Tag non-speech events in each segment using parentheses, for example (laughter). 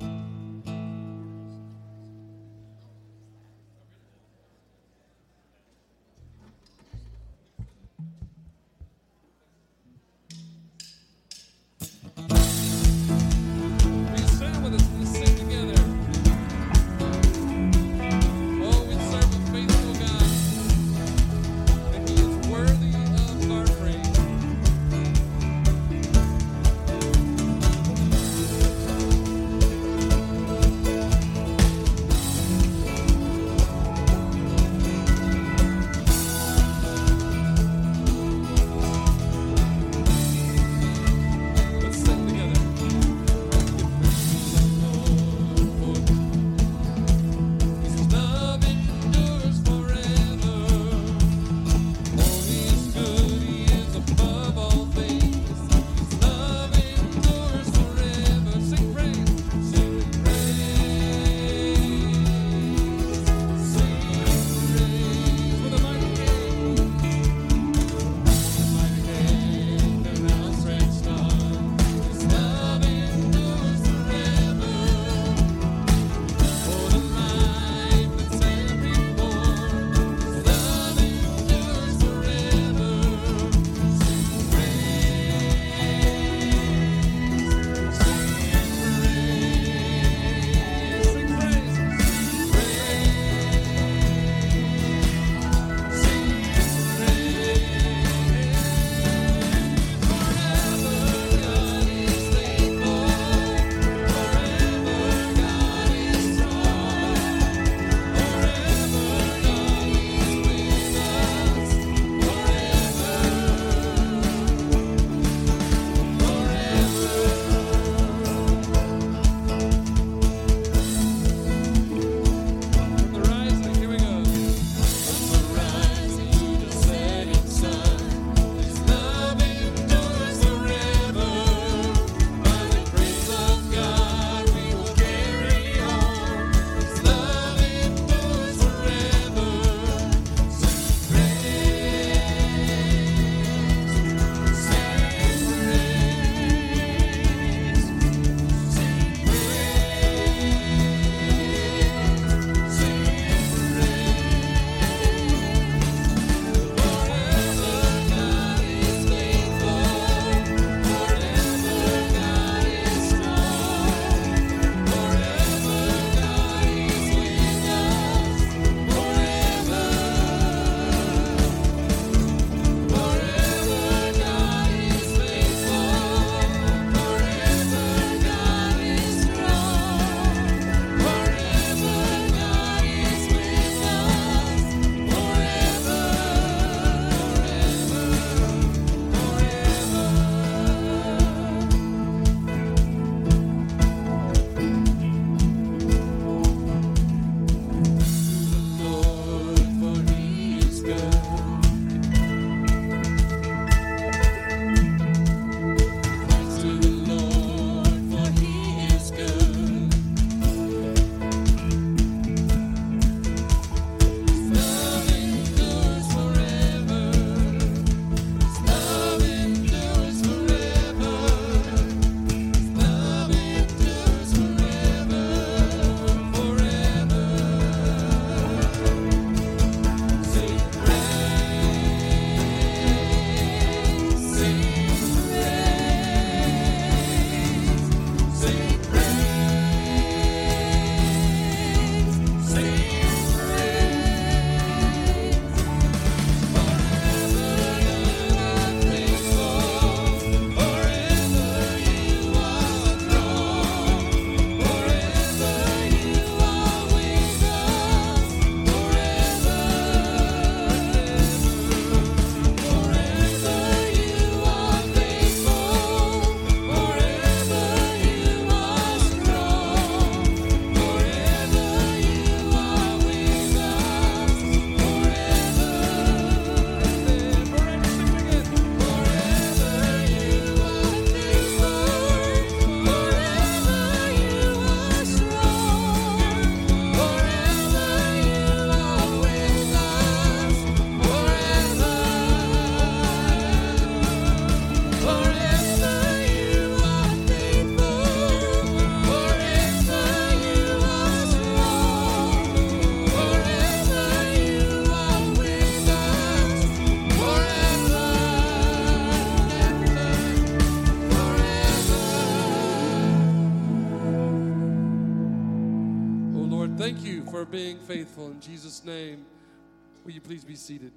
Will faithful. In Jesus' name, will you please be seated?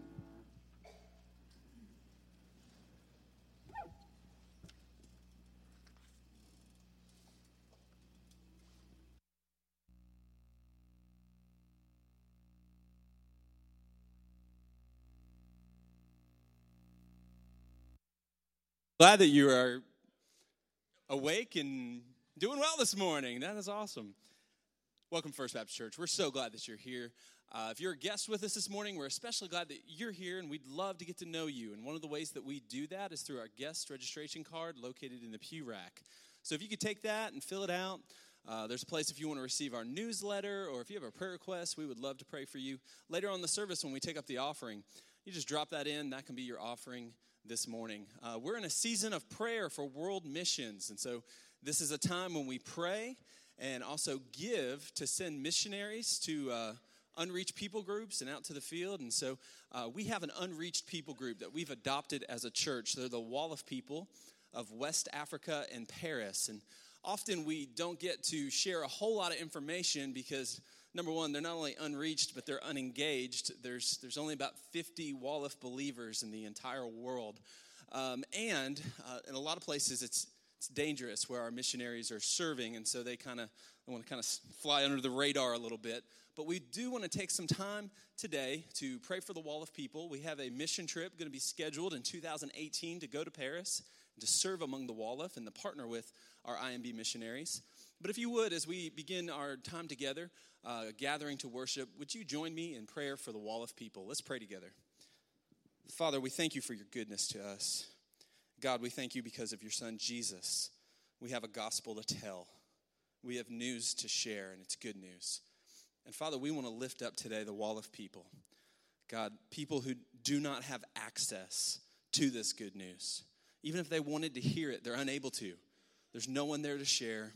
Glad that you are awake and doing well this morning. That is awesome. Welcome, First Baptist Church. We're so glad that you're here. Uh, if you're a guest with us this morning, we're especially glad that you're here and we'd love to get to know you. And one of the ways that we do that is through our guest registration card located in the pew rack. So if you could take that and fill it out, uh, there's a place if you want to receive our newsletter or if you have a prayer request, we would love to pray for you. Later on the service, when we take up the offering, you just drop that in. That can be your offering this morning. Uh, we're in a season of prayer for world missions. And so this is a time when we pray and also give to send missionaries to uh, unreached people groups and out to the field. And so uh, we have an unreached people group that we've adopted as a church. They're the Wolof People of West Africa and Paris. And often we don't get to share a whole lot of information because number one, they're not only unreached, but they're unengaged. There's, there's only about 50 Wolof believers in the entire world. Um, and uh, in a lot of places, it's, it's dangerous where our missionaries are serving, and so they kind of want to kind of fly under the radar a little bit. But we do want to take some time today to pray for the Wolof People. We have a mission trip going to be scheduled in 2018 to go to Paris to serve among the Wolof and to partner with our IMB missionaries. But if you would, as we begin our time together, uh, gathering to worship, would you join me in prayer for the Wolof People? Let's pray together. Father, we thank you for your goodness to us. God, we thank you because of your son Jesus. We have a gospel to tell, we have news to share, and it's good news. And Father, we want to lift up today the Wolof People. God, people who do not have access to this good news. Even if they wanted to hear it, they're unable to. There's no one there to share.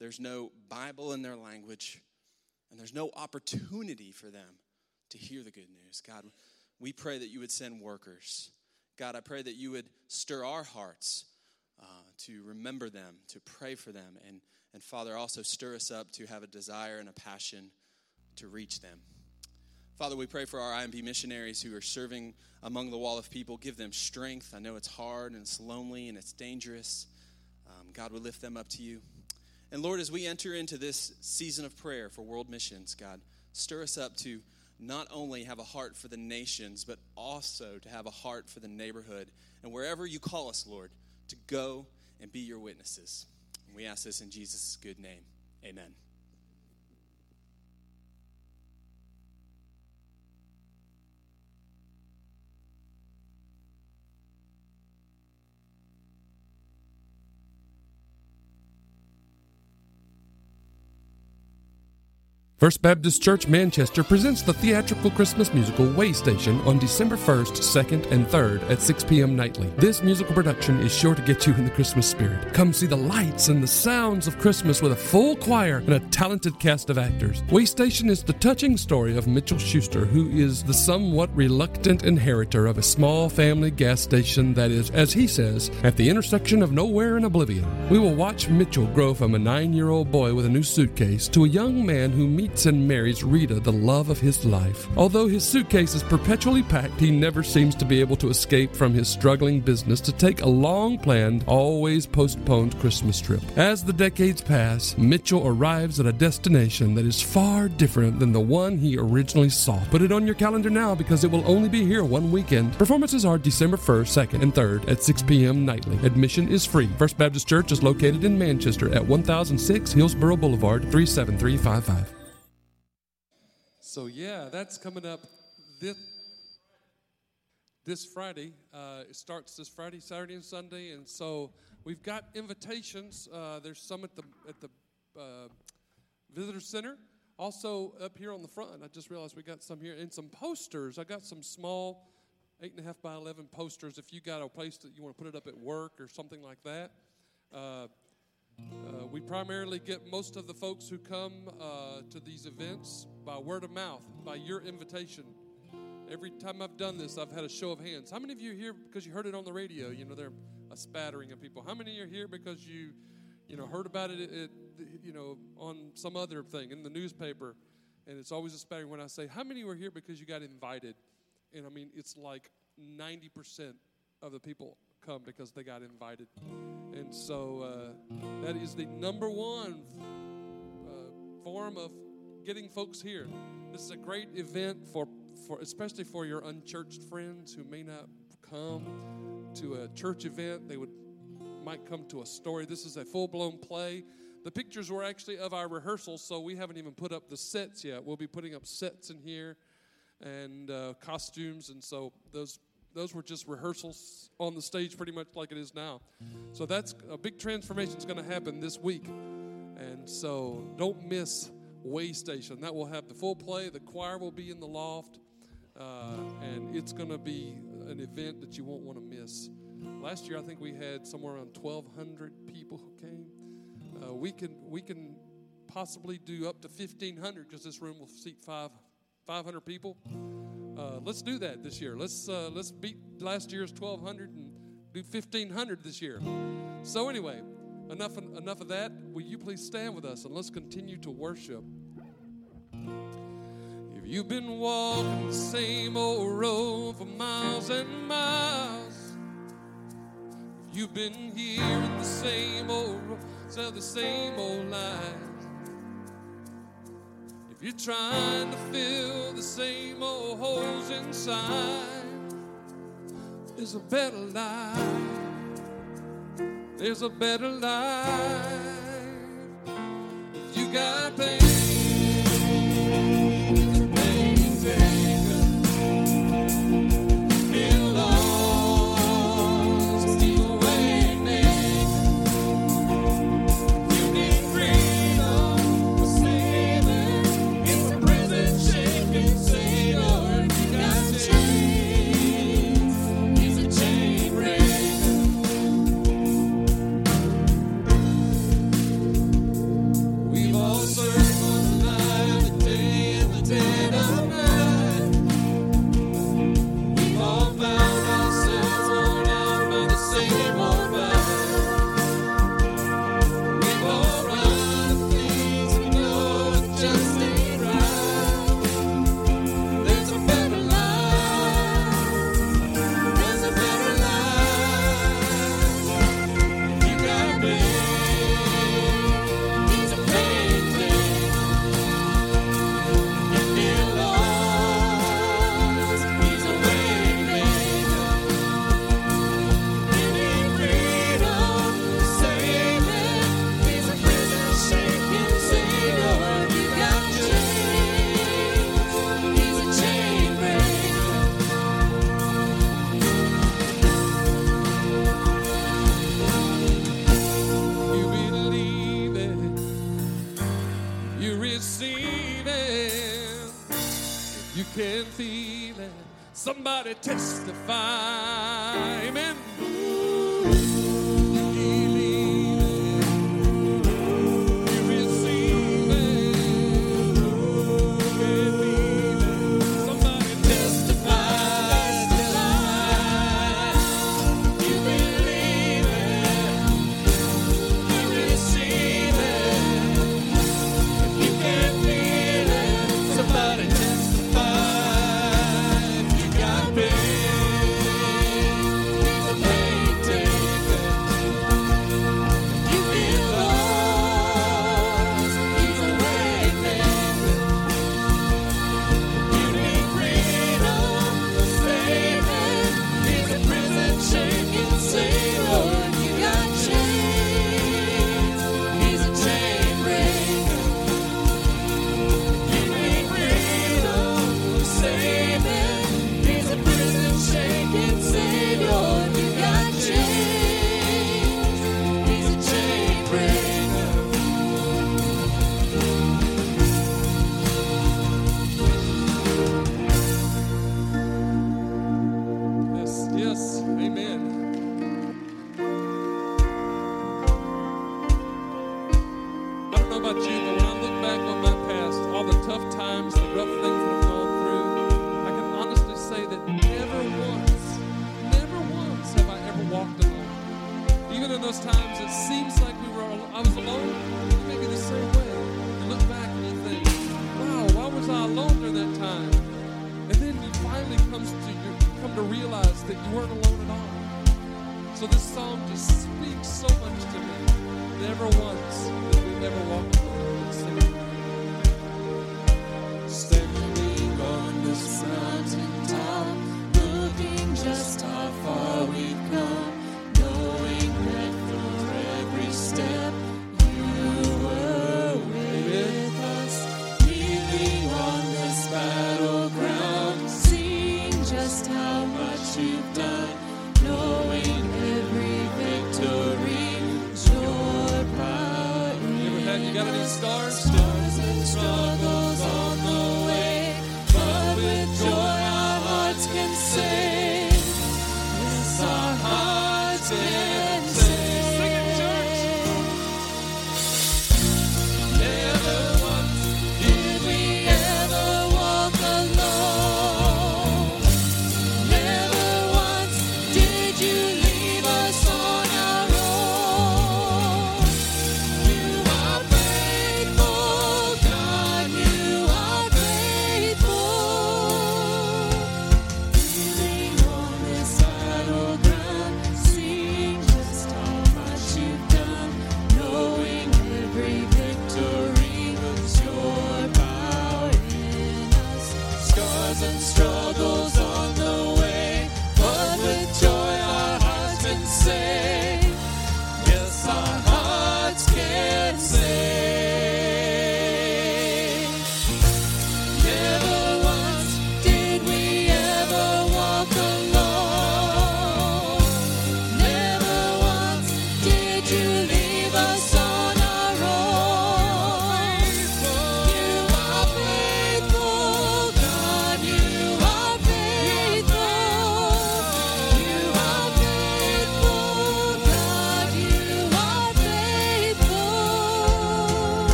There's no Bible in their language, and there's no opportunity for them to hear the good news. God, we pray that you would send workers. God, I pray that you would stir our hearts uh, to remember them, to pray for them, and, and Father, also stir us up to have a desire and a passion to reach them. Father, we pray for our IMB missionaries who are serving among the Wolof people. Give them strength. I know it's hard and it's lonely and it's dangerous. Um, God, we lift them up to you. And Lord, as we enter into this season of prayer for world missions, God, stir us up to not only have a heart for the nations, but also to have a heart for the neighborhood. And wherever you call us, Lord, to go and be your witnesses. And we ask this in Jesus' good name. Amen. First Baptist Church Manchester presents the theatrical Christmas musical Way Station on December 1st, 2nd, and 3rd at 6 p.m. nightly. This musical production is sure to get you in the Christmas spirit. Come see the lights and the sounds of Christmas with a full choir and a talented cast of actors. Way Station is the touching story of Mitchell Schuster, who is the somewhat reluctant inheritor of a small family gas station that is, as he says, at the intersection of nowhere and oblivion. We will watch Mitchell grow from a nine year old boy with a new suitcase to a young man who meets and marries Rita, the love of his life. Although his suitcase is perpetually packed, he never seems to be able to escape from his struggling business to take a long planned, always postponed Christmas trip. As the decades pass, Mitchell arrives at a destination that is far different than the one he originally saw. Put it on your calendar now because it will only be here one weekend. Performances are December 1st, 2nd, and 3rd at 6 p.m. nightly. Admission is free. First Baptist Church is located in Manchester at 1006 Hillsborough Boulevard, 37355. So yeah, that's coming up this this Friday. Uh, it starts this Friday, Saturday, and Sunday, and so we've got invitations. Uh, there's some at the at the uh, visitor center. Also up here on the front, I just realized we got some here and some posters. I got some small eight and a half by eleven posters. If you got a place that you want to put it up at work or something like that. Uh, we primarily get most of the folks who come uh, to these events by word of mouth, by your invitation. Every time I've done this, I've had a show of hands. How many of you are here because you heard it on the radio? You know, there a spattering of people. How many are here because you, you know, heard about it, it, you know, on some other thing in the newspaper? And it's always a spattering when I say, How many were here because you got invited? And I mean, it's like 90% of the people come because they got invited. And so uh, that is the number one uh, form of getting folks here. This is a great event for, for especially for your unchurched friends who may not come to a church event. They would might come to a story. This is a full-blown play. The pictures were actually of our rehearsals, so we haven't even put up the sets yet. We'll be putting up sets in here and uh, costumes, and so those those were just rehearsals on the stage, pretty much like it is now. So that's a big transformation is going to happen this week, and so don't miss Way Station. That will have the full play. The choir will be in the loft, uh, and it's going to be an event that you won't want to miss. Last year, I think we had somewhere around 1,200 people who came. Uh, we can we can possibly do up to 1,500 because this room will seat five 500 people. Uh, let's do that this year. Let's uh, let's beat last year's 1,200 and do 1,500 this year. So anyway, enough enough of that. Will you please stand with us and let's continue to worship. If you've been walking the same old road for miles and miles, if you've been hearing the same old tell the same old lies. You're trying to fill the same old holes inside, there's a better life. There's a better life. If you got pain you can feel it. Somebody testify, amen.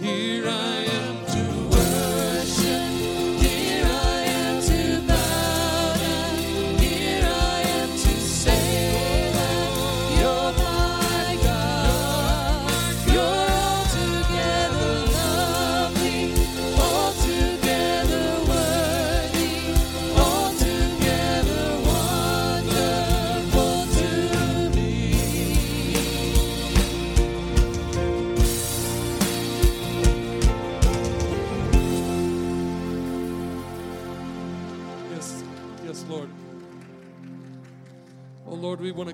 Here I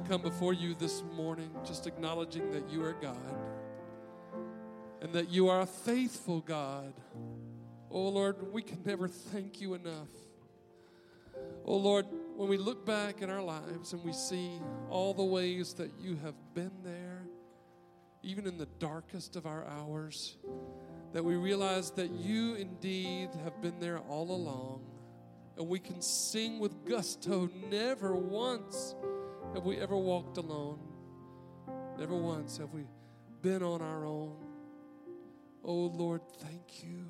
come before you this morning just acknowledging that you are God and that you are a faithful God. Oh, Lord, we can never thank you enough. Oh, Lord, when we look back in our lives and we see all the ways that you have been there, even in the darkest of our hours, that we realize that you indeed have been there all along. And we can sing with gusto. Never once have we ever walked alone. Never once have we been on our own. Oh Lord, thank you.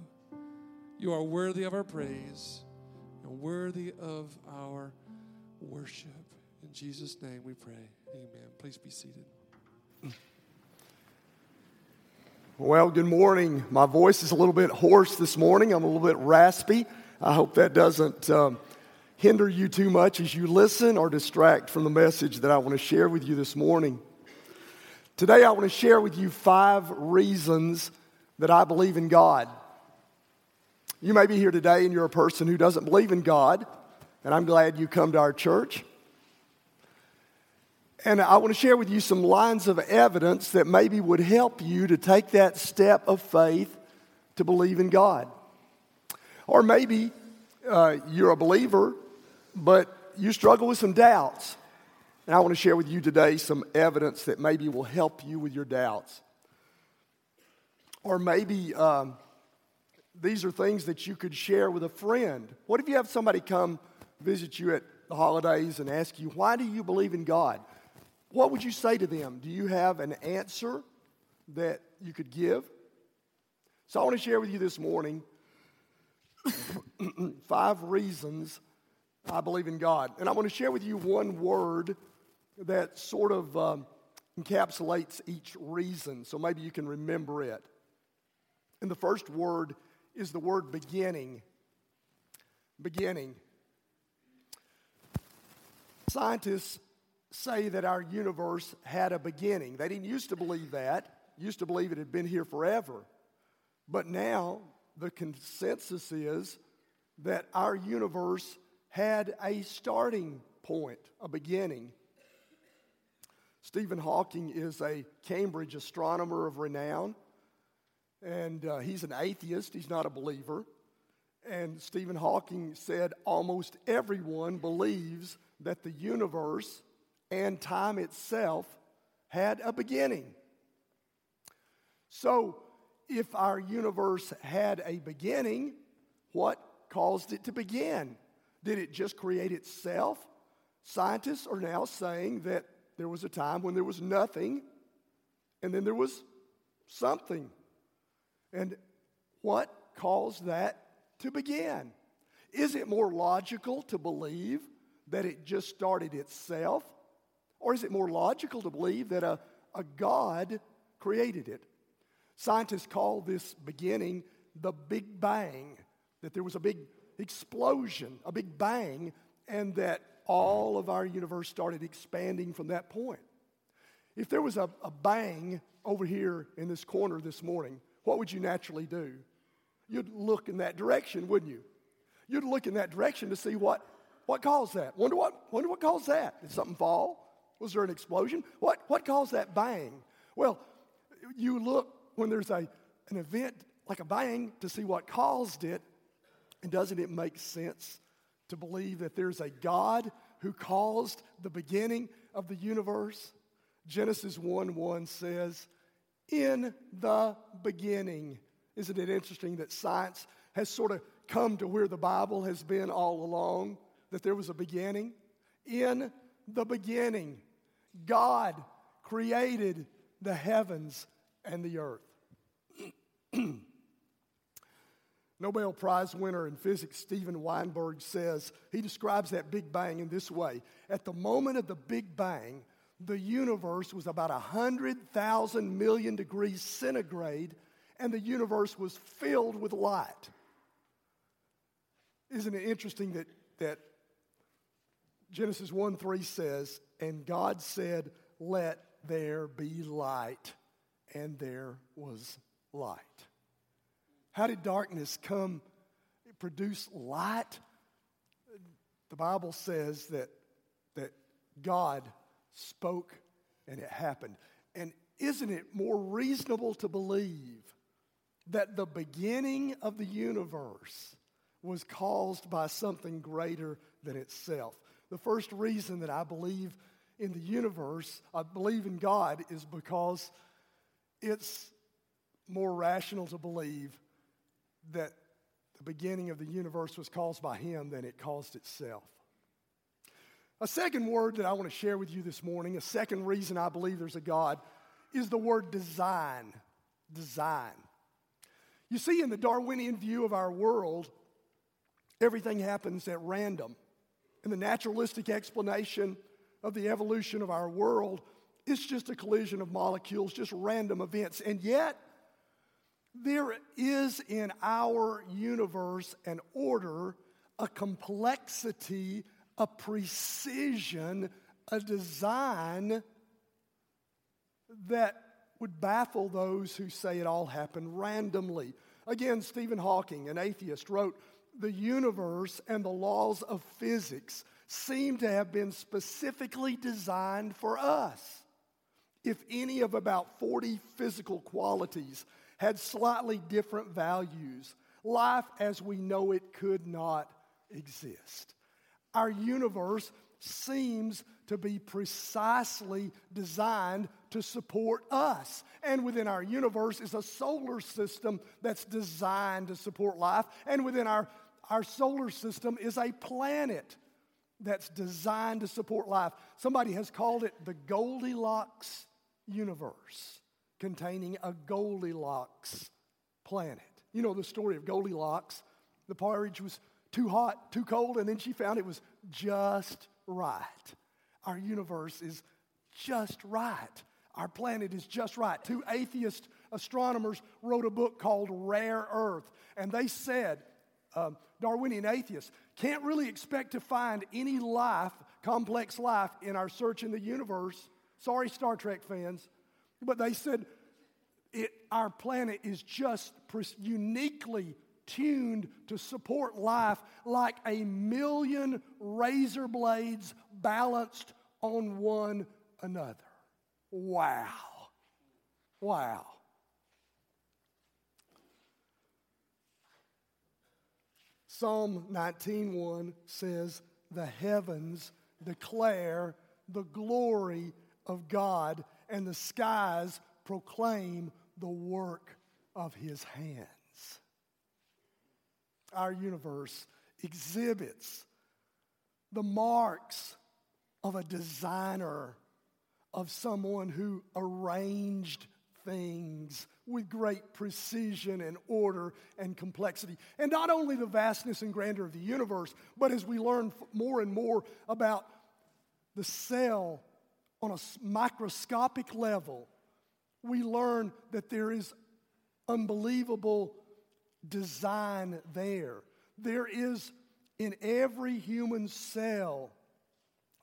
You are worthy of our praise and worthy of our worship. In Jesus' name we pray. Amen. Please be seated. Well, good morning. My voice is a little bit hoarse this morning. I'm a little bit raspy. I hope that doesn't um, hinder you too much as you listen or distract from the message that I want to share with you this morning. Today, I want to share with you five reasons that I believe in God. You may be here today and you're a person who doesn't believe in God, and I'm glad you come to our church. And I want to share with you some lines of evidence that maybe would help you to take that step of faith to believe in God. Or maybe uh, you're a believer, but you struggle with some doubts. And I want to share with you today some evidence that maybe will help you with your doubts. Or maybe um, these are things that you could share with a friend. What if you have somebody come visit you at the holidays and ask you, Why do you believe in God? What would you say to them? Do you have an answer that you could give? So I want to share with you this morning (coughs) five reasons I believe in God. And I want to share with you one word that sort of um, encapsulates each reason, so maybe you can remember it. And the first word is the word beginning. Beginning. Scientists say that our universe had a beginning. They didn't used to believe that, used to believe it had been here forever. But now the consensus is that our universe had a starting point, a beginning. Stephen Hawking is a Cambridge astronomer of renown, and uh, he's an atheist, he's not a believer. And Stephen Hawking said almost everyone believes that the universe and time itself had a beginning. So, if our universe had a beginning, what caused it to begin? Did it just create itself? Scientists are now saying that there was a time when there was nothing and then there was something. And what caused that to begin? Is it more logical to believe that it just started itself? Or is it more logical to believe that a, a God created it? Scientists call this beginning the Big Bang, that there was a big explosion, a big bang, and that all of our universe started expanding from that point. If there was a, a bang over here in this corner this morning, what would you naturally do? You'd look in that direction, wouldn't you? You'd look in that direction to see what, what caused that. Wonder what, wonder what caused that. Did something fall? Was there an explosion? What, what caused that bang? Well, you look when there's a, an event like a bang to see what caused it, and doesn't it make sense to believe that there's a God who caused the beginning of the universe? Genesis 1 1 says, In the beginning. Isn't it interesting that science has sort of come to where the Bible has been all along? That there was a beginning? In the beginning, God created the heavens and the earth. (clears throat) Nobel Prize winner in physics Steven Weinberg says, he describes that Big Bang in this way At the moment of the Big Bang, the universe was about 100,000 million degrees centigrade, and the universe was filled with light. Isn't it interesting that, that Genesis 1 3 says, And God said, Let there be light, and there was light. How did darkness come produce light? The Bible says that, that God spoke and it happened. And isn't it more reasonable to believe that the beginning of the universe was caused by something greater than itself? The first reason that I believe in the universe, I believe in God, is because it's more rational to believe that the beginning of the universe was caused by Him than it caused itself. A second word that I want to share with you this morning, a second reason I believe there's a God, is the word design. Design. You see, in the Darwinian view of our world, everything happens at random. In the naturalistic explanation of the evolution of our world, it's just a collision of molecules, just random events. And yet, there is in our universe an order, a complexity, a precision, a design that would baffle those who say it all happened randomly. Again, Stephen Hawking, an atheist, wrote The universe and the laws of physics seem to have been specifically designed for us. If any of about 40 physical qualities had slightly different values, life as we know it could not exist. Our universe seems to be precisely designed to support us. And within our universe is a solar system that's designed to support life. And within our, our solar system is a planet that's designed to support life. Somebody has called it the Goldilocks universe containing a Goldilocks planet. You know the story of Goldilocks. The porridge was too hot, too cold, and then she found it was just right. Our universe is just right. Our planet is just right. Two atheist astronomers wrote a book called Rare Earth, and they said, um, Darwinian atheists can't really expect to find any life, complex life, in our search in the universe. Sorry, Star Trek fans. But they said it, our planet is just uniquely tuned to support life like a million razor blades balanced on one another. Wow. Wow. Psalm 19:1 says, "The heavens declare the glory of God, and the skies proclaim the work of his hands. Our universe exhibits the marks of a designer, of someone who arranged things with great precision and order and complexity. And not only the vastness and grandeur of the universe, but as we learn more and more about the cell on a microscopic level, we learn that there is unbelievable design there. There is in every human cell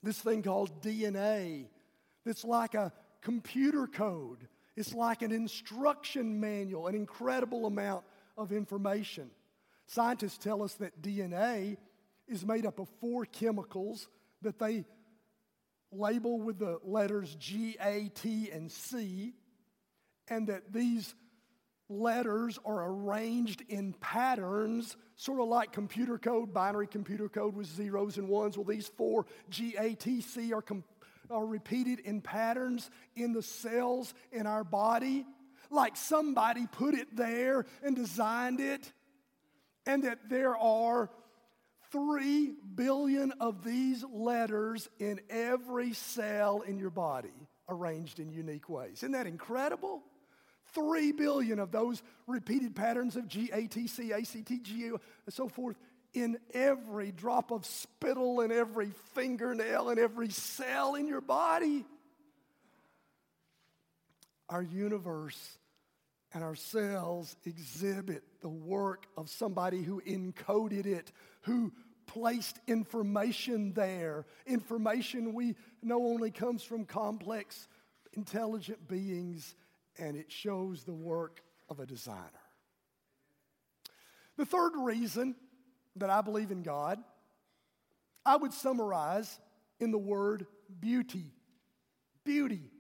this thing called DNA that's like a computer code. It's like an instruction manual, an incredible amount of information. Scientists tell us that DNA is made up of four chemicals that they label with the letters G, A, T, and C, and that these letters are arranged in patterns, sort of like computer code, binary computer code with zeros and ones. Well, these four G, A, T, C are com- are repeated in patterns in the cells in our body, like somebody put it there and designed it, and that there are three billion of these letters in every cell in your body, arranged in unique ways. Isn't that incredible? Three billion of those repeated patterns of G, A, T, C, A, C, T, G, and so forth in every drop of spittle, in every fingernail, in every cell in your body. Our universe and our cells exhibit the work of somebody who encoded it, who placed information there. Information we know only comes from complex, intelligent beings, and it shows the work of a designer. The third reason that I believe in God, I would summarize in the word beauty. Beauty.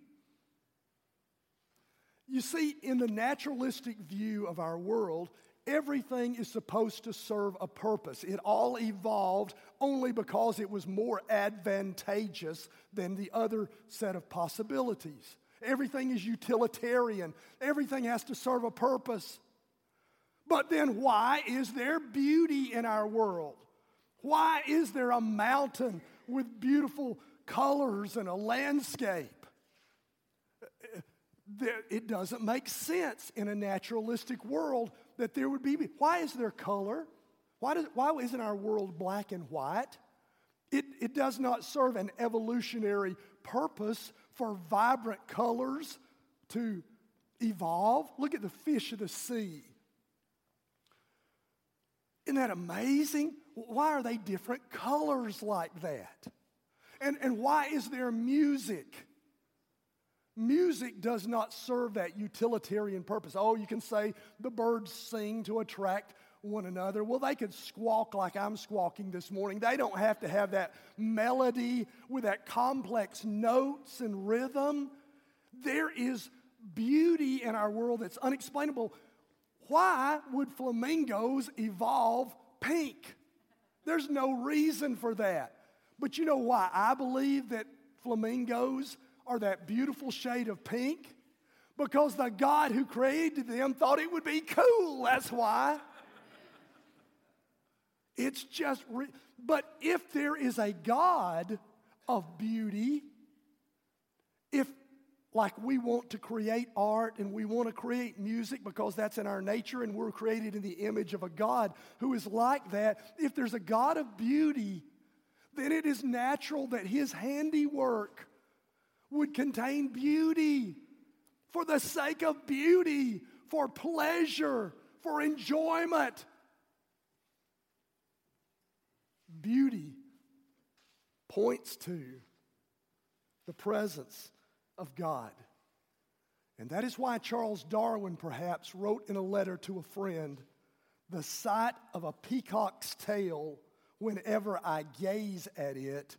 You see, in the naturalistic view of our world, everything is supposed to serve a purpose. It all evolved only because it was more advantageous than the other set of possibilities. Everything is utilitarian, everything has to serve a purpose. But then, why is there beauty in our world? Why is there a mountain with beautiful colors and a landscape? It doesn't make sense in a naturalistic world that there would be. Why is there color? Why, does, why isn't our world black and white? It, it does not serve an evolutionary purpose for vibrant colors to evolve. Look at the fish of the sea. Isn't that amazing? Why are they different colors like that? And, and why is there music? Music does not serve that utilitarian purpose. Oh, you can say the birds sing to attract one another. Well, they could squawk like I'm squawking this morning. They don't have to have that melody with that complex notes and rhythm. There is beauty in our world that's unexplainable why would flamingos evolve pink? There's no reason for that. But you know why I believe that flamingos are that beautiful shade of pink? Because the God who created them thought it would be cool. That's why. It's just, re- but if there is a God of beauty, if like we want to create art and we want to create music because that's in our nature and we're created in the image of a God who is like that, if there's a God of beauty, then it is natural that his handiwork would contain beauty for the sake of beauty, for pleasure, for enjoyment. Beauty points to the presence of God. And that is why Charles Darwin perhaps wrote in a letter to a friend the sight of a peacock's tail, whenever I gaze at it,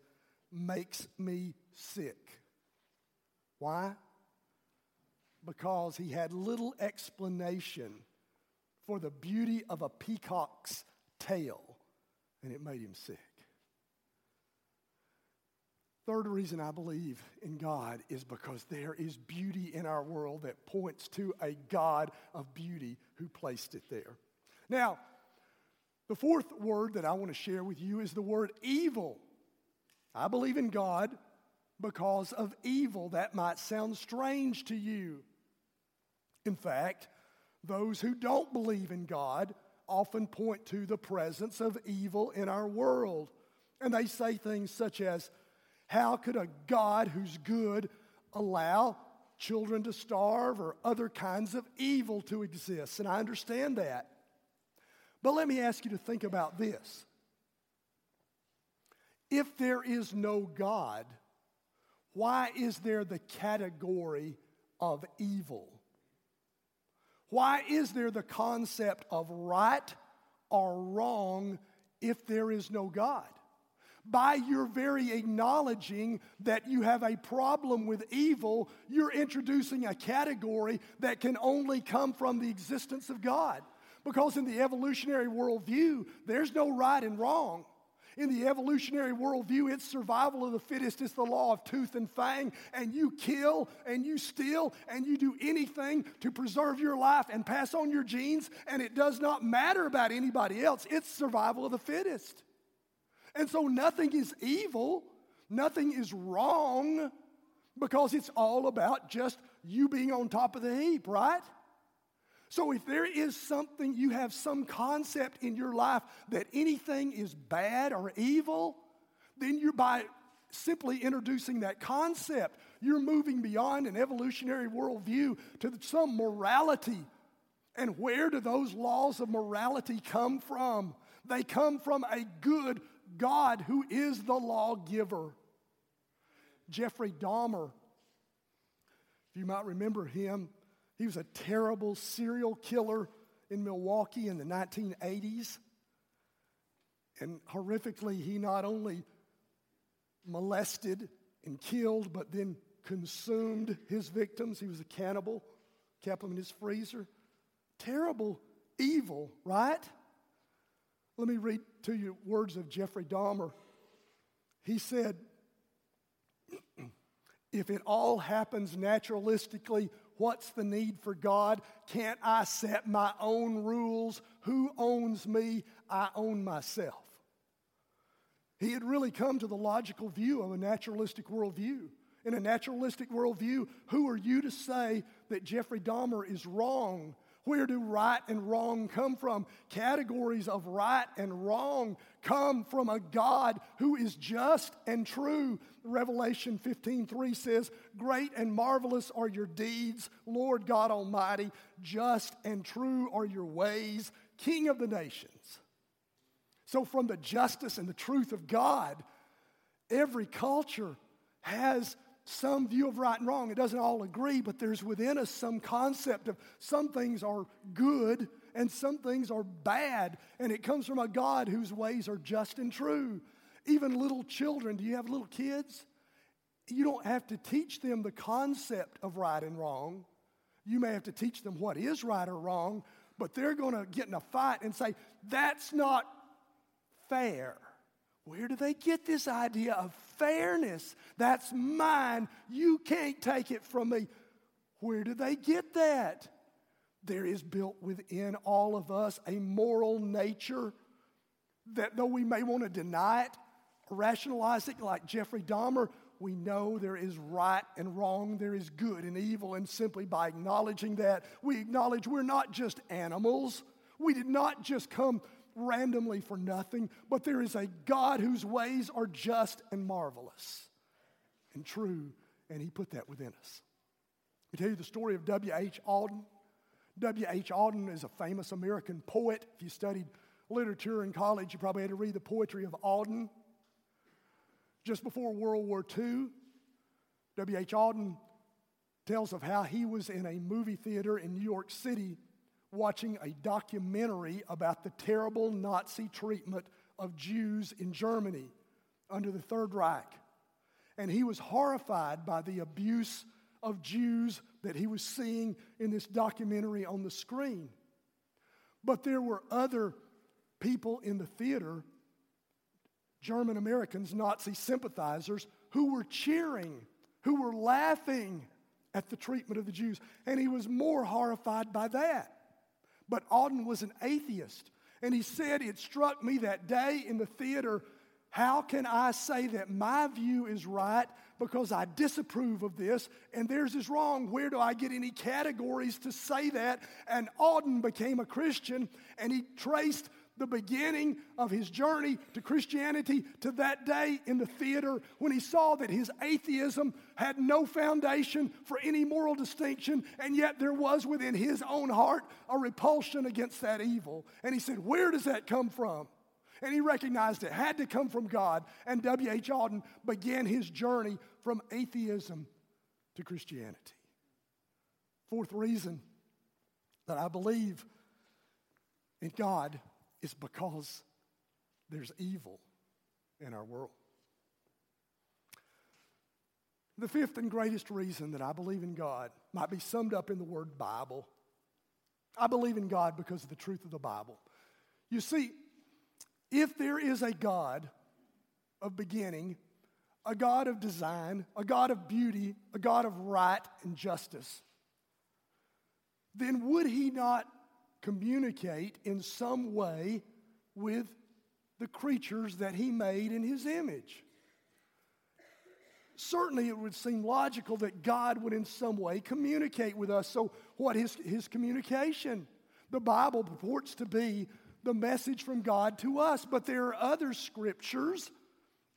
makes me sick. Why? Because he had little explanation for the beauty of a peacock's tail, and it made him sick. Third reason I believe in God is because there is beauty in our world that points to a God of beauty who placed it there. Now, the fourth word that I want to share with you is the word evil. I believe in God because of evil. That might sound strange to you. In fact, those who don't believe in God often point to the presence of evil in our world. And they say things such as, how could a God who's good allow children to starve or other kinds of evil to exist? And I understand that. But let me ask you to think about this. If there is no God, why is there the category of evil? Why is there the concept of right or wrong if there is no God? by your very acknowledging that you have a problem with evil, you're introducing a category that can only come from the existence of God. Because in the evolutionary worldview, there's no right and wrong. In the evolutionary worldview, it's survival of the fittest. It's the law of tooth and fang. And you kill and you steal and you do anything to preserve your life and pass on your genes. And it does not matter about anybody else. It's survival of the fittest. And so nothing is evil, nothing is wrong because it's all about just you being on top of the heap, right? So if there is something, you have some concept in your life that anything is bad or evil, then you're by simply introducing that concept, you're moving beyond an evolutionary worldview to some morality. And where do those laws of morality come from? They come from a good God who is the lawgiver. Jeffrey Dahmer, if you might remember him, he was a terrible serial killer in Milwaukee in the 1980s. And horrifically, he not only molested and killed, but then consumed his victims. He was a cannibal, kept them in his freezer. Terrible evil, right? Let me read to you words of Jeffrey Dahmer. He said, (clears throat) If it all happens naturalistically, What's the need for God? Can't I set my own rules? Who owns me? I own myself. He had really come to the logical view of a naturalistic worldview. In a naturalistic worldview, who are you to say that Jeffrey Dahmer is wrong where do right and wrong come from? Categories of right and wrong come from a God who is just and true. Revelation 15:3 says, "Great and marvelous are your deeds, Lord God Almighty, just and true are your ways, King of the nations." So from the justice and the truth of God, every culture has some view of right and wrong. It doesn't all agree, but there's within us some concept of some things are good and some things are bad. And it comes from a God whose ways are just and true. Even little children, do you have little kids? You don't have to teach them the concept of right and wrong. You may have to teach them what is right or wrong, but they're going to get in a fight and say, that's not fair. Where do they get this idea of fairness? That's mine. You can't take it from me. Where do they get that? There is built within all of us a moral nature that, though we may want to deny it, rationalize it like Jeffrey Dahmer, we know there is right and wrong, there is good and evil, and simply by acknowledging that, we acknowledge we're not just animals. We did not just come randomly for nothing, but there is a God whose ways are just and marvelous and true, and He put that within us. Me tell you the story of W.H. Auden. W.H. Auden is a famous American poet. If you studied literature in college, you probably had to read the poetry of Auden. Just before World War II, W.H. Auden tells of how he was in a movie theater in New York City watching a documentary about the terrible Nazi treatment of Jews in Germany under the Third Reich. And he was horrified by the abuse of Jews that he was seeing in this documentary on the screen. But there were other people in the theater, German Americans, Nazi sympathizers, who were cheering, who were laughing at the treatment of the Jews. And he was more horrified by that. But Auden was an atheist. And he said, It struck me that day in the theater how can I say that my view is right because I disapprove of this and theirs is wrong? Where do I get any categories to say that? And Auden became a Christian and he traced the beginning of his journey to Christianity to that day in the theater when he saw that his atheism had no foundation for any moral distinction, and yet there was within his own heart a repulsion against that evil. And he said, Where does that come from? And he recognized it had to come from God. And W.H. Auden began his journey from atheism to Christianity. Fourth reason that I believe in God is because there's evil in our world. The fifth and greatest reason that I believe in God might be summed up in the word Bible. I believe in God because of the truth of the Bible. You see, if there is a God of beginning, a God of design, a God of beauty, a God of right and justice, then would he not communicate in some way with the creatures that he made in his image? Certainly, it would seem logical that God would in some way communicate with us. So, what is his communication? The Bible purports to be the message from God to us, but there are other scriptures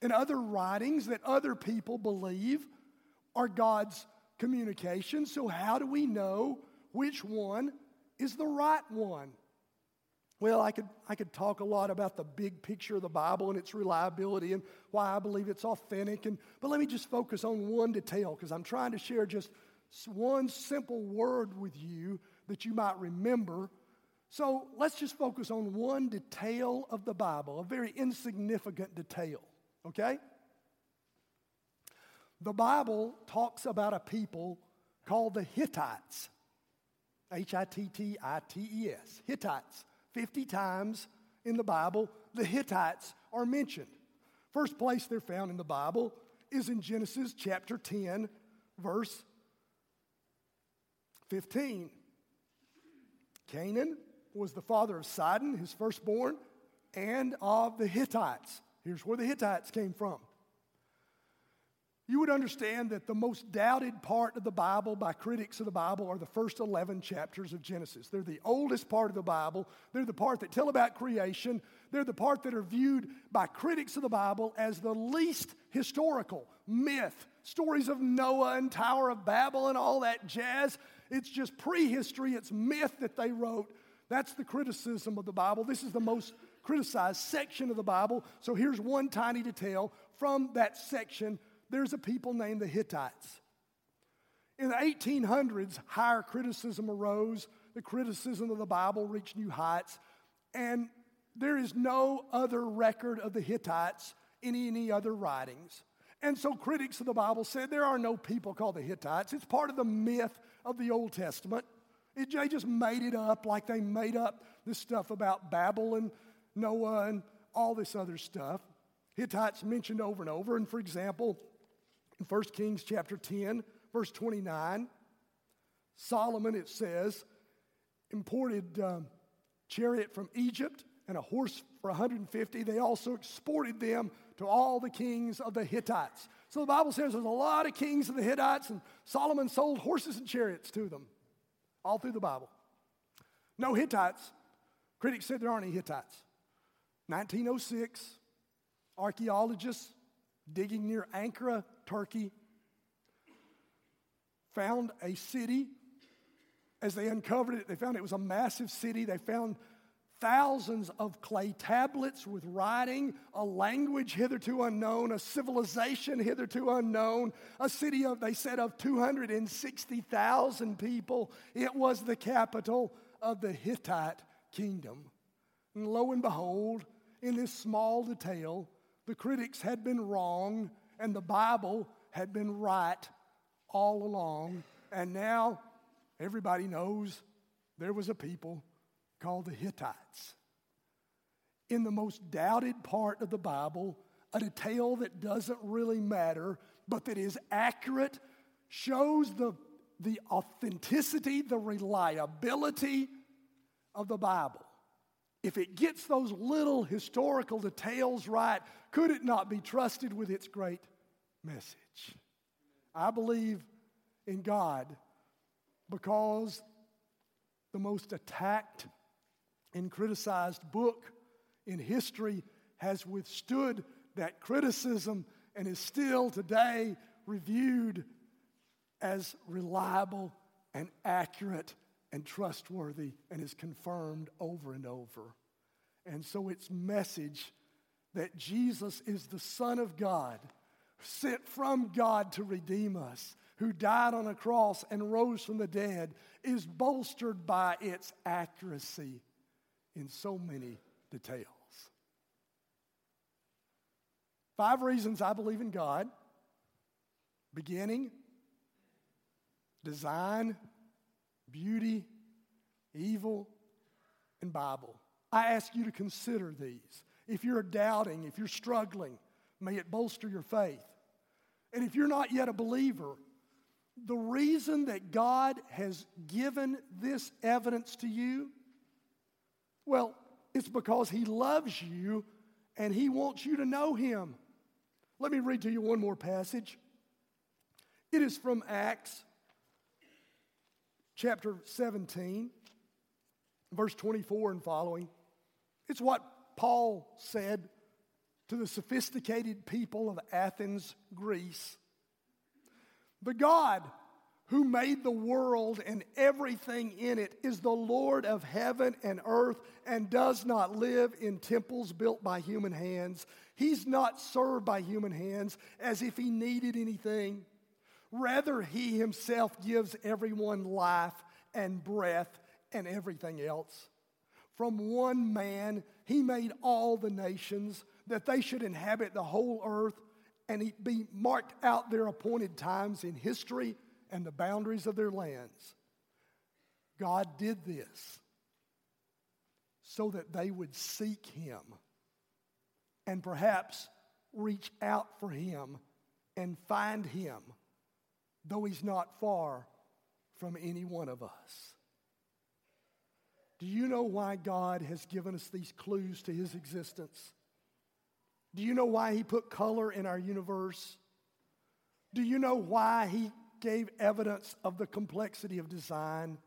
and other writings that other people believe are God's communication. So, how do we know which one is the right one? Well, I could, I could talk a lot about the big picture of the Bible and its reliability and why I believe it's authentic. And, but let me just focus on one detail because I'm trying to share just one simple word with you that you might remember. So let's just focus on one detail of the Bible, a very insignificant detail, okay? The Bible talks about a people called the Hittites. H I T T I T E S. Hittites. 50 times in the Bible, the Hittites are mentioned. First place they're found in the Bible is in Genesis chapter 10, verse 15. Canaan was the father of Sidon, his firstborn, and of the Hittites. Here's where the Hittites came from you would understand that the most doubted part of the Bible by critics of the Bible are the first 11 chapters of Genesis. They're the oldest part of the Bible. They're the part that tell about creation. They're the part that are viewed by critics of the Bible as the least historical myth. Stories of Noah and Tower of Babel and all that jazz. It's just prehistory, it's myth that they wrote. That's the criticism of the Bible. This is the most criticized section of the Bible. So here's one tiny detail from that section there's a people named the Hittites. In the 1800s, higher criticism arose. The criticism of the Bible reached new heights. And there is no other record of the Hittites in any other writings. And so critics of the Bible said there are no people called the Hittites. It's part of the myth of the Old Testament. It, they just made it up like they made up this stuff about Babel and Noah and all this other stuff. Hittites mentioned over and over. And for example, in 1 Kings chapter 10, verse 29, Solomon, it says, imported um, chariot from Egypt and a horse for 150. They also exported them to all the kings of the Hittites. So the Bible says there's a lot of kings of the Hittites, and Solomon sold horses and chariots to them all through the Bible. No Hittites. Critics said there aren't any Hittites. 1906, archaeologists digging near Ankara, Turkey, found a city. As they uncovered it, they found it was a massive city. They found thousands of clay tablets with writing, a language hitherto unknown, a civilization hitherto unknown, a city of, they said, of 260,000 people. It was the capital of the Hittite kingdom. And lo and behold, in this small detail, the critics had been wrong and the Bible had been right all along. And now everybody knows there was a people called the Hittites. In the most doubted part of the Bible, a detail that doesn't really matter, but that is accurate, shows the, the authenticity, the reliability of the Bible. If it gets those little historical details right, could it not be trusted with its great message? I believe in God because the most attacked and criticized book in history has withstood that criticism and is still today reviewed as reliable and accurate and trustworthy and is confirmed over and over. And so its message that Jesus is the Son of God, sent from God to redeem us, who died on a cross and rose from the dead, is bolstered by its accuracy in so many details. Five reasons I believe in God beginning, design, beauty, evil, and Bible. I ask you to consider these. If you're doubting, if you're struggling, May it bolster your faith. And if you're not yet a believer, the reason that God has given this evidence to you, well, it's because He loves you and He wants you to know Him. Let me read to you one more passage. It is from Acts chapter 17, verse 24 and following. It's what Paul said to the sophisticated people of Athens, Greece. The God who made the world and everything in it is the Lord of heaven and earth and does not live in temples built by human hands. He's not served by human hands as if he needed anything. Rather, he himself gives everyone life and breath and everything else. From one man, he made all the nations that they should inhabit the whole earth and be marked out their appointed times in history and the boundaries of their lands. God did this so that they would seek him and perhaps reach out for him and find him, though he's not far from any one of us. Do you know why God has given us these clues to his existence? Do you know why he put color in our universe? Do you know why he gave evidence of the complexity of design?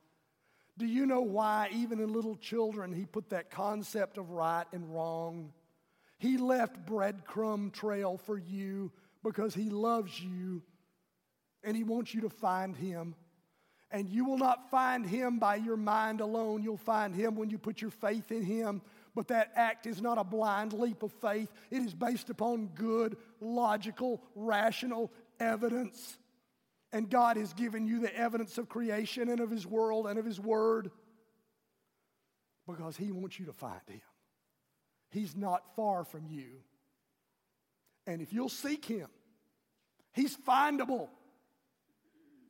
Do you know why, even in little children, he put that concept of right and wrong? He left breadcrumb trail for you because he loves you and he wants you to find him. And you will not find him by your mind alone. You'll find him when you put your faith in him. But that act is not a blind leap of faith, it is based upon good, logical, rational evidence. And God has given you the evidence of creation and of his world and of his word because he wants you to find him. He's not far from you. And if you'll seek him, he's findable.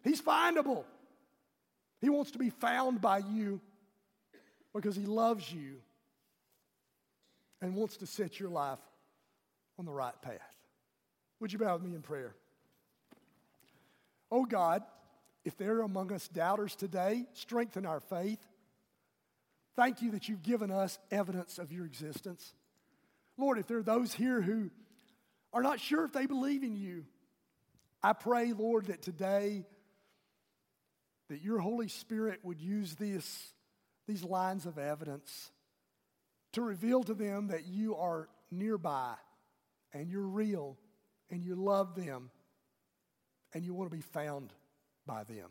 He's findable. He wants to be found by you because He loves you and wants to set your life on the right path. Would you bow with me in prayer? Oh God, if there are among us doubters today, strengthen our faith. Thank you that you've given us evidence of your existence. Lord, if there are those here who are not sure if they believe in you, I pray, Lord, that today that your Holy Spirit would use this, these lines of evidence to reveal to them that you are nearby and you're real and you love them and you want to be found by them.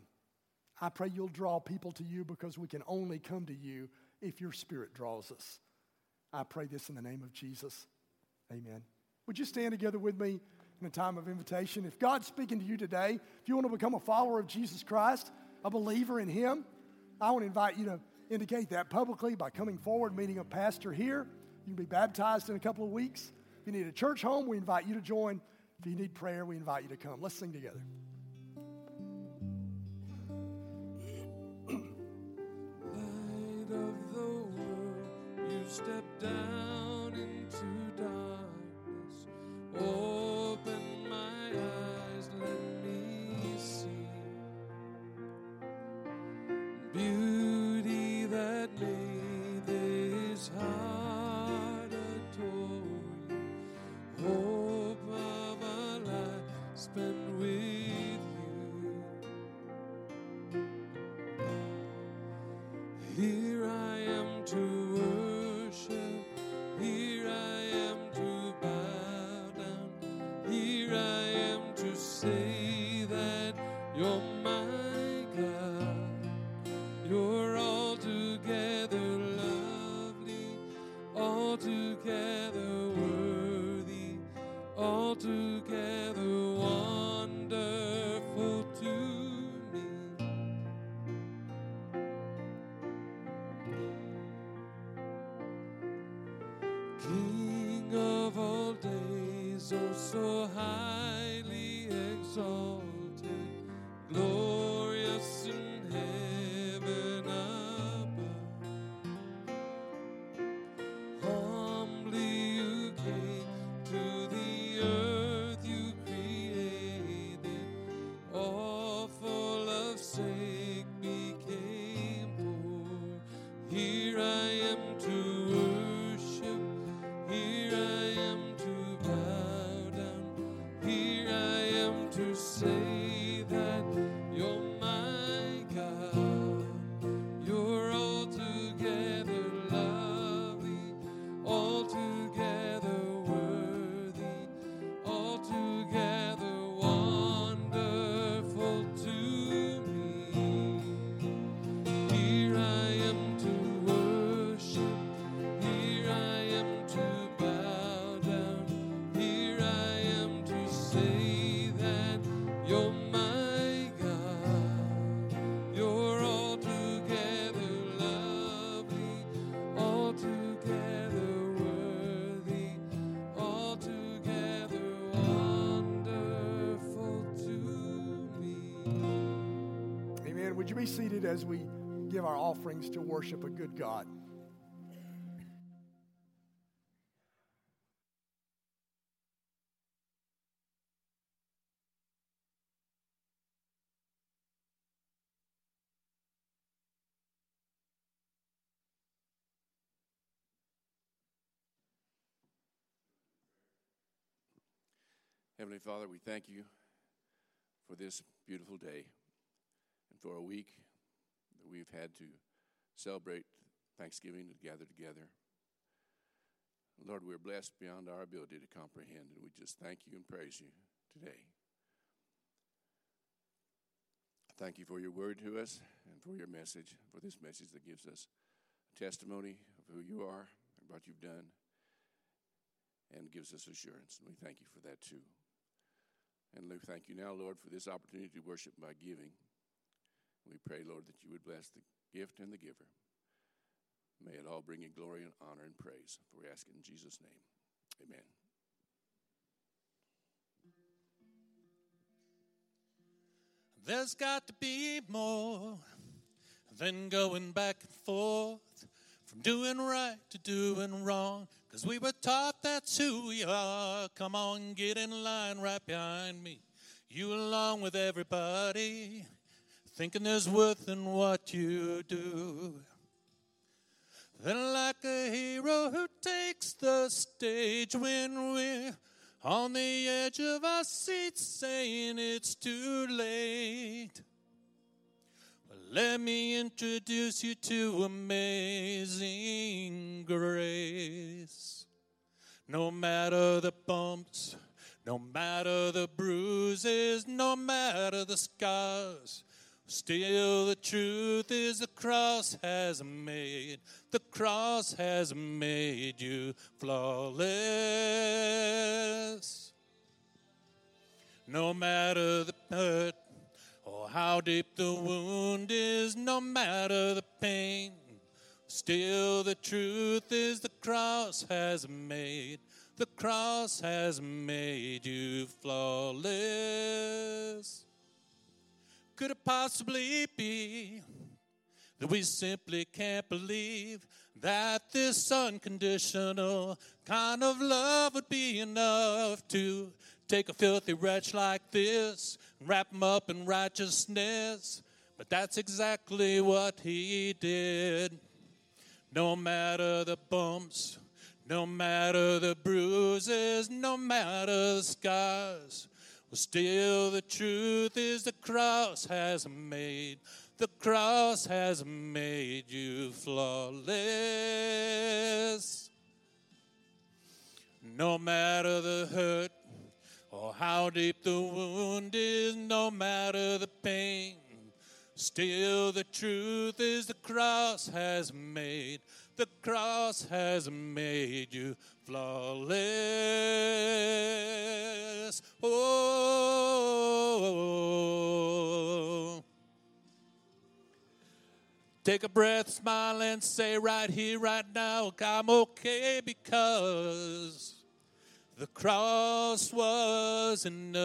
I pray you'll draw people to you because we can only come to you if your Spirit draws us. I pray this in the name of Jesus. Amen. Would you stand together with me in a time of invitation? If God's speaking to you today, if you want to become a follower of Jesus Christ, a believer in Him, I want to invite you to indicate that publicly by coming forward, meeting a pastor here. You can be baptized in a couple of weeks. If you need a church home, we invite you to join. If you need prayer, we invite you to come. Let's sing together. Light of the world, you step down into darkness. Open seated as we give our offerings to worship a good God. Heavenly Father, we thank you for this beautiful day for a week that we've had to celebrate Thanksgiving and gather together. Lord, we're blessed beyond our ability to comprehend, and we just thank you and praise you today. Thank you for your word to us and for your message, for this message that gives us a testimony of who you are and what you've done and gives us assurance. And we thank you for that too. And we thank you now, Lord, for this opportunity to worship by giving. We pray, Lord, that you would bless the gift and the giver. May it all bring you glory and honor and praise. For we ask it in Jesus' name. Amen. There's got to be more than going back and forth from doing right to doing wrong. Cause we were taught that's who we are. Come on, get in line right behind me. You along with everybody, thinking there's worth in what you do. Then, like a hero who takes the stage when we're on the edge of our seats, saying it's too late. Let me introduce you to amazing grace. No matter the bumps, no matter the bruises, no matter the scars, still the truth is the cross has made, the cross has made you flawless. No matter the hurt or how deep the wound is, no matter the pain, still the truth is the cross has made, the cross has made you flawless. Could it possibly be that we simply can't believe that this unconditional kind of love would be enough to take a filthy wretch like this and wrap him up in righteousness? But that's exactly what he did. No matter the bumps, no matter the bruises, no matter the scars, well, still the truth is the cross has made, the cross has made you flawless. No matter the hurt or how deep the wound is, no matter the pain, still the truth is the cross has made, the cross has made you flawless. Oh. Take a breath, smile, and say, right here, right now, I'm okay because the cross was enough.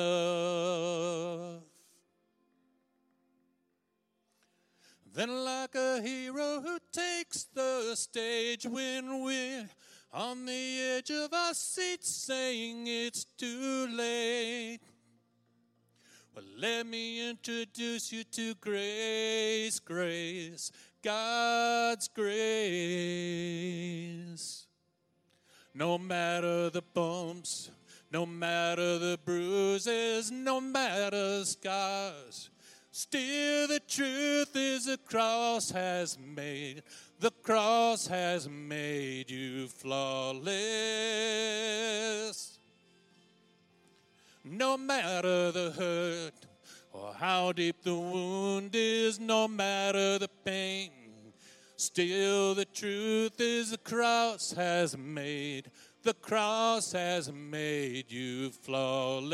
Then, like a hero who takes the stage when we're on the edge of our seats, saying it's too late. Well, let me introduce you to grace, grace, God's grace. No matter the bumps, no matter the bruises, no matter the scars, still the truth is the cross has made, the cross has made you flawless. No matter the hurt or how deep the wound is, no matter the pain, still the truth is the cross has made, the cross has made you flawless.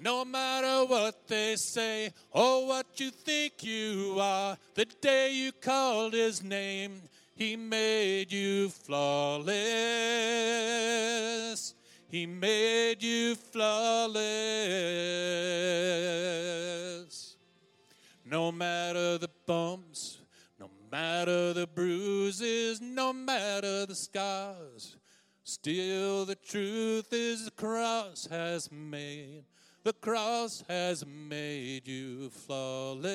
No matter what they say or what you think you are, the day you called his name, he made you flawless. He made you flawless. No matter the bumps, no matter the bruises, no matter the scars, still the truth is the cross has made the cross has made you flawless.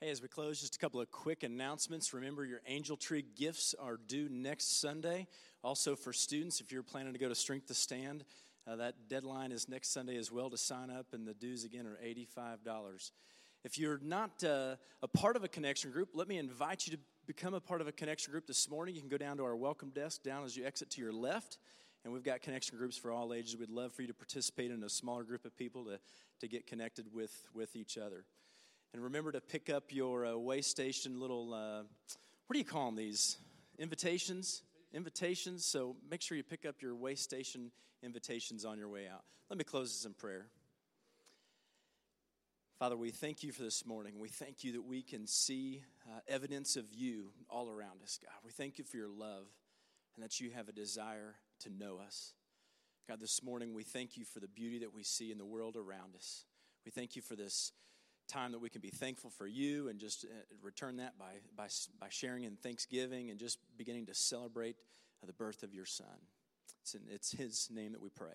Hey, as we close, just a couple of quick announcements. Remember, your angel tree gifts are due next Sunday. Also, for students, if you're planning to go to Strength to Stand, uh, that deadline is next Sunday as well to sign up, and the dues again are $85. If you're not uh, a part of a connection group, let me invite you to become a part of a connection group this morning. You can go down to our welcome desk down as you exit to your left, and we've got connection groups for all ages. We'd love for you to participate in a smaller group of people to, to get connected with, with each other. And remember to pick up your uh, way station little, uh, what do you call them these? Invitations? Invitations. So make sure you pick up your way station invitations on your way out. Let me close this in prayer. Father, we thank you for this morning. We thank you that we can see uh, evidence of you all around us, God. We thank you for your love and that you have a desire to know us. God, this morning we thank you for the beauty that we see in the world around us. We thank you for this time that we can be thankful for you and just uh, return that by, by, by sharing in thanksgiving and just beginning to celebrate uh, the birth of your son. It's in it's his name that we pray.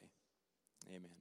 Amen.